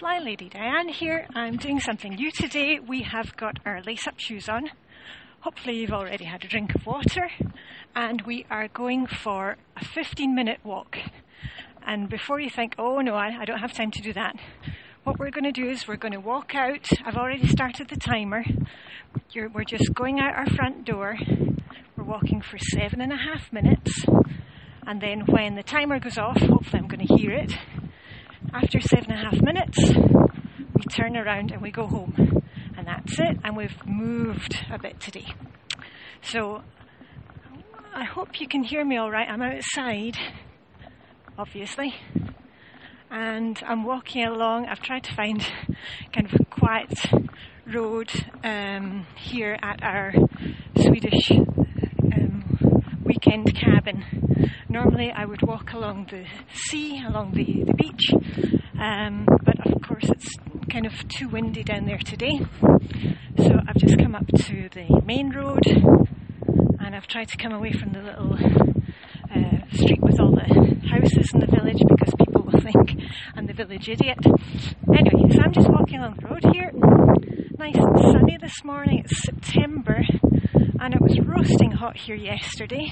Fly Lady Diane here. I'm doing something new today. We have got our lace up shoes on. Hopefully, you've already had a drink of water, and we are going for a 15 minute walk. And before you think, oh no, I, I don't have time to do that, what we're going to do is we're going to walk out. I've already started the timer. You're, we're just going out our front door. We're walking for seven and a half minutes. And then when the timer goes off, hopefully I'm going to hear it, after seven and a half minutes, we turn around and we go home. And that's it. And we've moved a bit today. So I hope you can hear me all right. I'm outside, obviously. And I'm walking along. I've tried to find kind of a quiet road um, here at our Swedish weekend cabin normally I would walk along the sea, along the, the beach, um, but of course it's kind of too windy down there today. So I've just come up to the main road and I've tried to come away from the little uh, street with all the houses in the village because people will think I'm the village idiot. Anyway, so I'm just walking along the road here. Nice and sunny this morning. It's September and it was roasting hot here yesterday.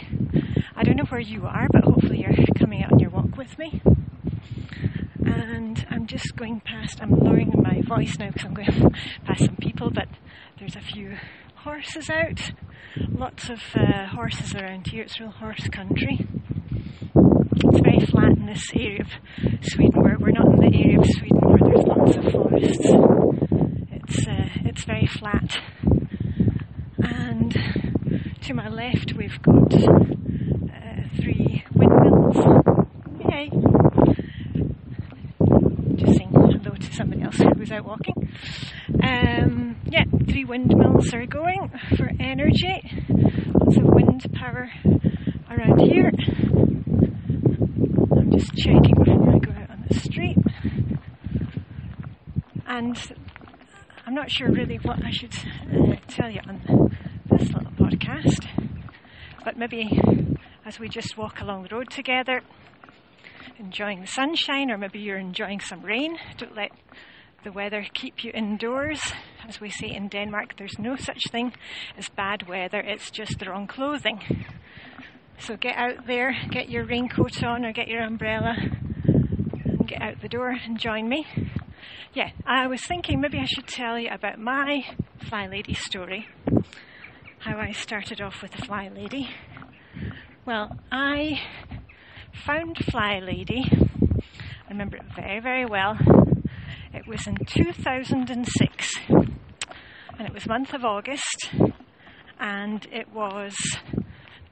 I don't know where you are, but hopefully you're coming out on your walk with me. And I'm just going past, I'm lowering my voice now because I'm going past some people, but there's a few horses out. Lots of uh, horses around here. It's real horse country. It's very flat in this area of Sweden. We're, we're not in the area of Sweden where there's lots of forests. It's, uh, it's very flat. And to my left, we've got three windmills. Yay! Just saying hello to somebody else who was out walking. Um, yeah, three windmills are going for energy. Lots of wind power around here. I'm just checking before I go out on the street. And I'm not sure really what I should uh, tell you on podcast, but maybe as we just walk along the road together, enjoying the sunshine, or maybe you're enjoying some rain. Don't let the weather keep you indoors. As we say in Denmark, there's no such thing as bad weather, it's just the wrong clothing. So get out there, get your raincoat on, or get your umbrella, and get out the door and join me. Yeah, I was thinking maybe I should tell you about my Fly Lady story. How I started off with the Fly Lady. Well, I found Fly Lady. I remember it very, very well. It was in 2006, and it was month of August, and it was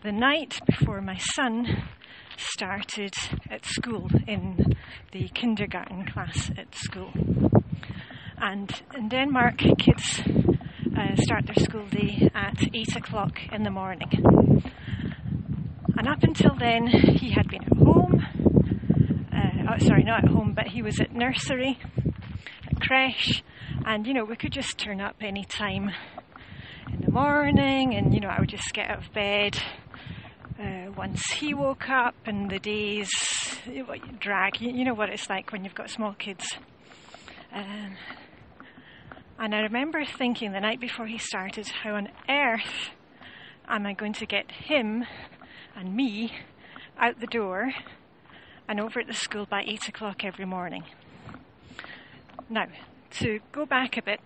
the night before my son started at school in the kindergarten class at school. And in Denmark, kids uh, start their school day at 8 o'clock in the morning. And up until then, he had been at home. Uh, oh, sorry, not at home, but he was at nursery, at creche, and you know, we could just turn up any time in the morning, and you know, I would just get out of bed. Uh, once he woke up, and the days drag. You, you, know what it's like when you've got small kids. Um, and I remember thinking the night before he started, how on earth am I going to get him and me out the door and over at the school by 8 o'clock every morning. Now, to go back a bit,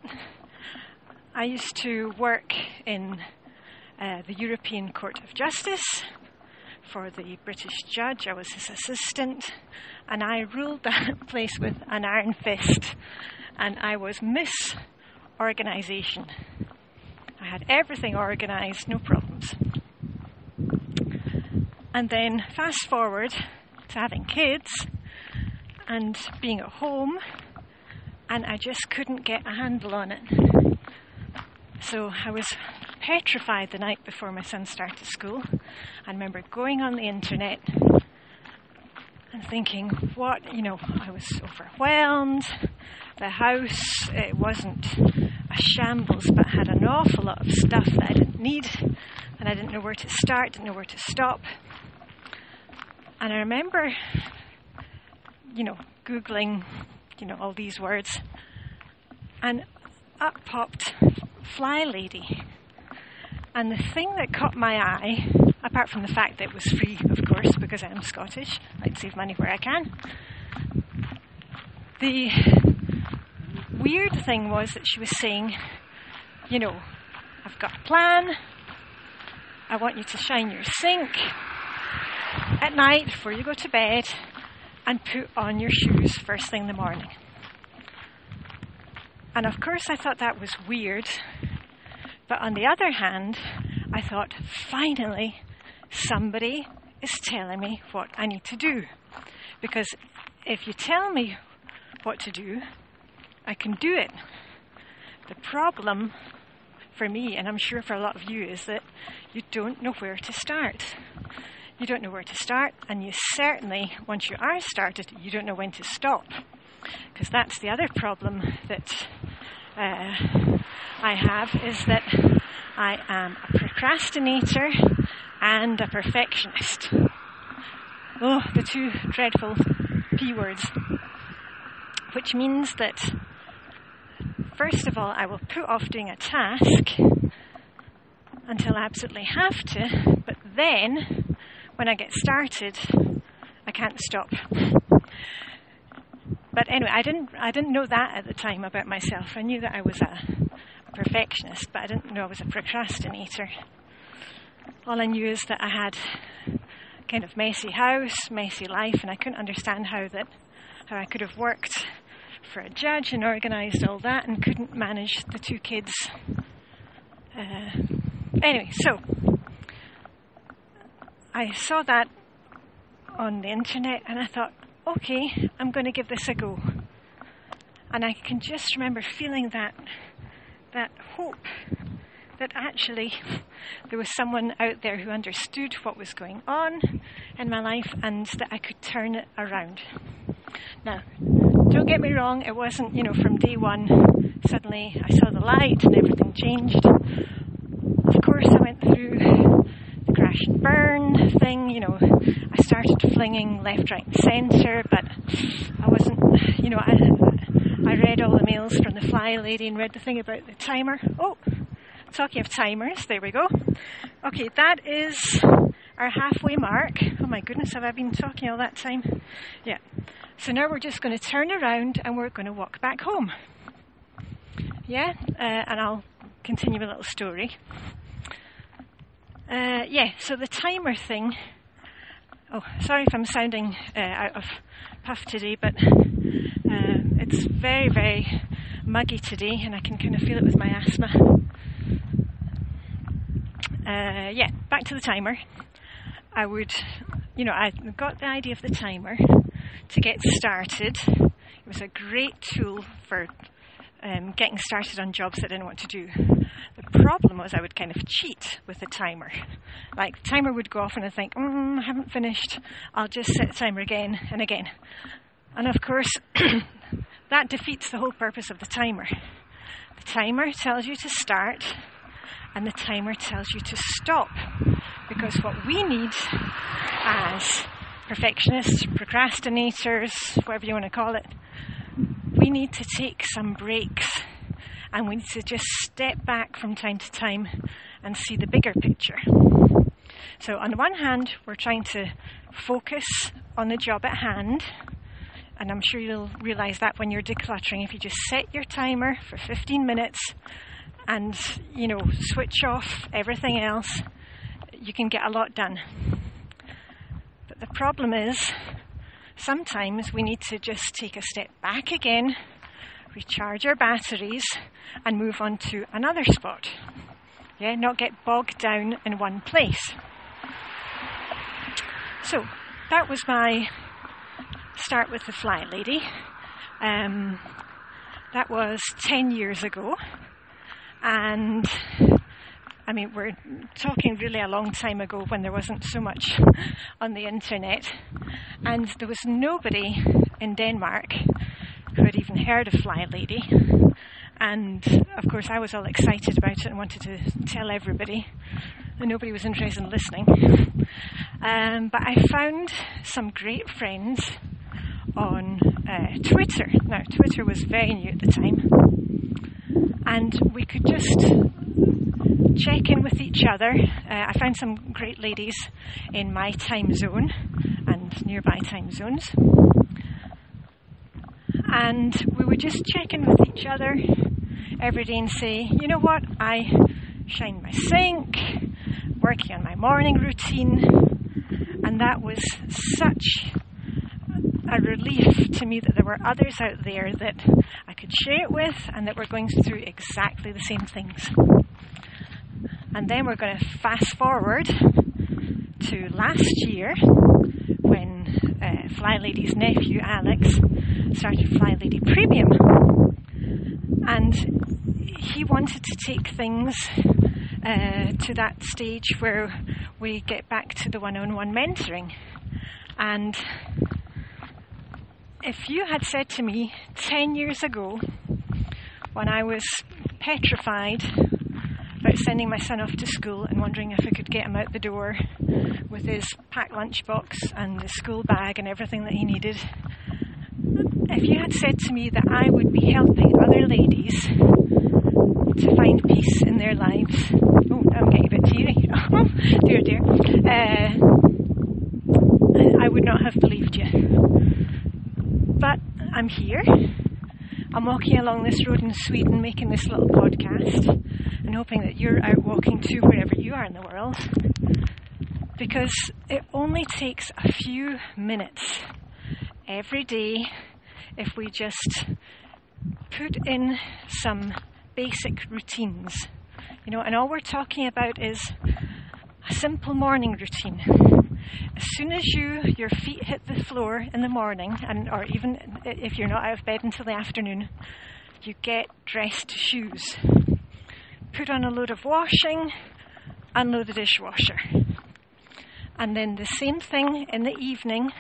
I used to work in uh, the European Court of Justice for the British judge. I was his assistant, and I ruled that place with an iron fist, and I was Miss Organisation. I had everything organised, no problems. And then fast forward to having kids and being at home, and I just couldn't get a handle on it. So I was petrified the night before my son started school. I remember going on the internet and thinking, what, you know, I was overwhelmed. The house, it wasn't a shambles, but had an awful lot of stuff that I didn't need, and I didn't know where to start, didn't know where to stop. And I remember, you know, Googling you know, all these words. And up popped Fly Lady. And the thing that caught my eye, apart from the fact that it was free, of course, because I'm Scottish, I'd save money where I can. The weird thing was that she was saying, you know, I've got a plan. I want you to shine your sink at night before you go to bed and put on your shoes first thing in the morning. And of course, I thought that was weird. But on the other hand, I thought, finally, somebody is telling me what I need to do. Because if you tell me what to do, I can do it. The problem for me, and I'm sure for a lot of you, is that you don't know where to start. You don't know where to start, and you certainly, once you are started, you don't know when to stop. Because that's the other problem that uh, I have is that I am a procrastinator and a perfectionist. Oh, the two dreadful P words. Which means that, first of all, I will put off doing a task until I absolutely have to, but then, when I get started, I can't stop. But anyway, I didn't I didn't know that at the time about myself. I knew that I was a, a perfectionist, but I didn't know I was a procrastinator. All I knew is that I had kind of messy house, messy life, and I couldn't understand how that how I could have worked for a judge and organised all that and couldn't manage the two kids. Uh, anyway, so I saw that on the internet and I thought, okay, I'm going to give this a go. And I can just remember feeling that that hope that actually there was someone out there who understood what was going on in my life and that I could turn it around. Now, don't get me wrong, it wasn't, you know, from day one suddenly I saw the light and everything changed. Of course, I went through the crash and burn thing, you know, I started flinging left, right, and centre, but I wasn't, you know, I, I read all the mails from the fly lady and read the thing about the timer. Oh, talking of timers, there we go. Okay, that is our halfway mark. Oh my goodness, have I been talking all that time? Yeah. So now we're just going to turn around and we're going to walk back home. Yeah, uh, and I'll continue a little story. Uh, yeah, so the timer thing Oh, sorry if I'm sounding uh, out of puff today, but uh, it's very, very muggy today, and I can kind of feel it with my asthma. Uh, yeah, back to the timer. I would, you know, I got the idea of the timer to get started. It was a great tool for um, getting started on jobs that I didn't want to do. The problem was I would kind of cheat with the timer. Like, the timer would go off and I'd think, mm, I haven't finished. I'll just set the timer again and again. And of course, that defeats the whole purpose of the timer. The timer tells you to start, and the timer tells you to stop. Because what we need as perfectionists, procrastinators, whatever you want to call it, we need to take some breaks and we need to just step back from time to time and see the bigger picture. So, on the one hand, we're trying to focus on the job at hand, and I'm sure you'll realize that when you're decluttering, if you just set your timer for 15 minutes and you know switch off everything else, you can get a lot done. But the problem is, sometimes we need to just take a step back again, recharge our batteries, and move on to another spot. Yeah, not get bogged down in one place. So that was my start with the fly lady. Um, that was 10 years ago, and I mean, we're talking really a long time ago when there wasn't so much on the internet, and there was nobody in Denmark who had even heard of Fly Lady. And of course, I was all excited about it and wanted to tell everybody, and nobody was interested in listening. Um, but I found some great friends on uh, Twitter. Now, Twitter was very new at the time, and we could just check in with each other. Uh, I found some great ladies in my time zone and nearby time zones. And we would just check in with each other every day and say, you know what, I shine my sink, working on my morning routine, and that was such a relief to me that there were others out there that I could share it with and that were going through exactly the same things. And then we're going to fast forward to last year when uh, Fly Lady's nephew Alex started Fly Lady Premium. And he wanted to take things uh, to that stage where we get back to the one on one mentoring. And if you had said to me 10 years ago, when I was petrified about sending my son off to school and wondering if I could get him out the door with his packed lunchbox and his school bag and everything that he needed. If you had said to me that I would be helping other ladies to find peace in their lives, oh, I'm getting a bit teary. dear, dear. Uh, I would not have believed you. But I'm here. I'm walking along this road in Sweden making this little podcast and hoping that you're out walking too wherever you are in the world. Because it only takes a few minutes every day if we just put in some basic routines. You know, and all we're talking about is a simple morning routine. As soon as you your feet hit the floor in the morning, and or even if you're not out of bed until the afternoon, you get dressed shoes. Put on a load of washing, unload the dishwasher. And then the same thing in the evening,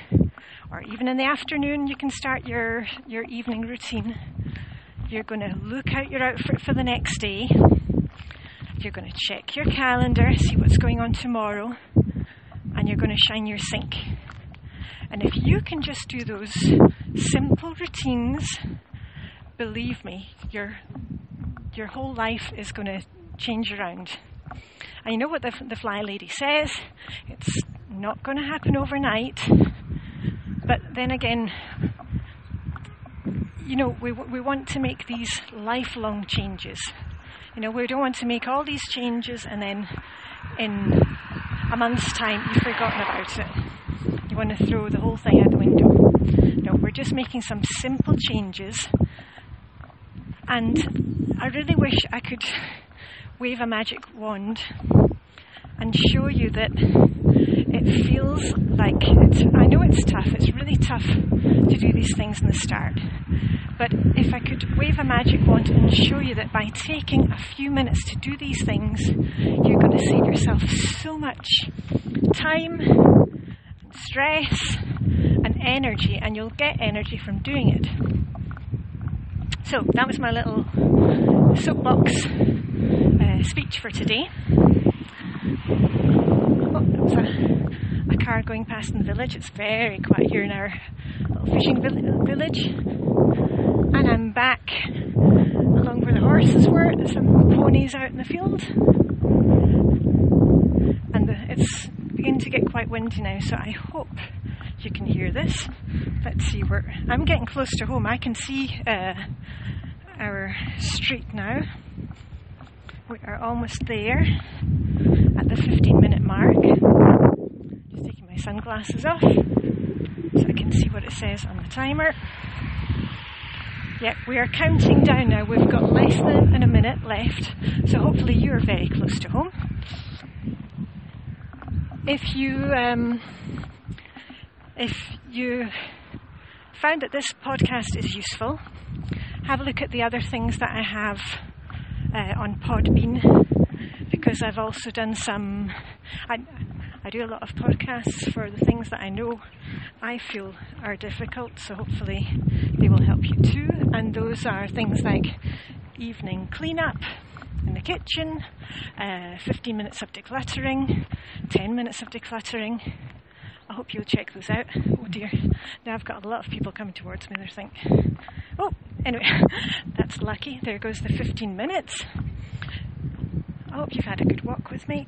or even in the afternoon, you can start your, your evening routine. You're going to look out your outfit for the next day. You're going to check your calendar, see what's going on tomorrow and you're going to shine your sink. And if you can just do those simple routines, believe me, your your whole life is going to change around. And you know what the, the fly lady says? It's not going to happen overnight. But then again, you know, we, we want to make these lifelong changes. You know, we don't want to make all these changes and then in a month's time you've forgotten about it. You want to throw the whole thing out the window. No, we're just making some simple changes. And I really wish I could wave a magic wand and show you that it feels like it's, I know it's tough, it's really tough to do these things in the start. But if I could wave a magic wand and show you that by taking a few minutes to do these things, you're going to save yourself so much time, stress, and energy, and you'll get energy from doing it. So that was my little soapbox uh, speech for today. Oh, that was a, a, car going past in the village. It's very quiet here in our little fishing village and I'm back along where the horses were. There's some ponies out in the field, and the, it's beginning to get quite windy now. So I hope you can hear this. Let's see where I'm getting close to home. I can see uh, our street now. We are almost there at the 15 minute mark. Just taking my sunglasses off so I can see what it says on the timer. Yep, we are counting down now. We've got less than a minute left, so hopefully you're very close to home. If you um, if you found that this podcast is useful, have a look at the other things that I have uh, on Podbean because I've also done some. I, I do a lot of podcasts for the things that I know I feel are difficult, so hopefully they will help you too. And those are things like evening cleanup in the kitchen, uh, 15 minutes of decluttering, 10 minutes of decluttering, I hope you'll check those out. Oh dear, now I've got a lot of people coming towards me. they're think, oh, anyway, that's lucky. There goes the 15 minutes. I hope you've had a good walk with me.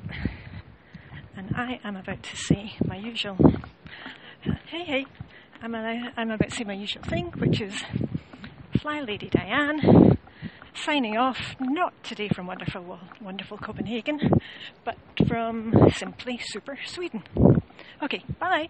And I am about to say my usual, hey, hey, I'm, a, I'm about to say my usual thing, which is Fly Lady Diane signing off, not today from wonderful, wonderful Copenhagen, but from simply super Sweden. Okay, bye.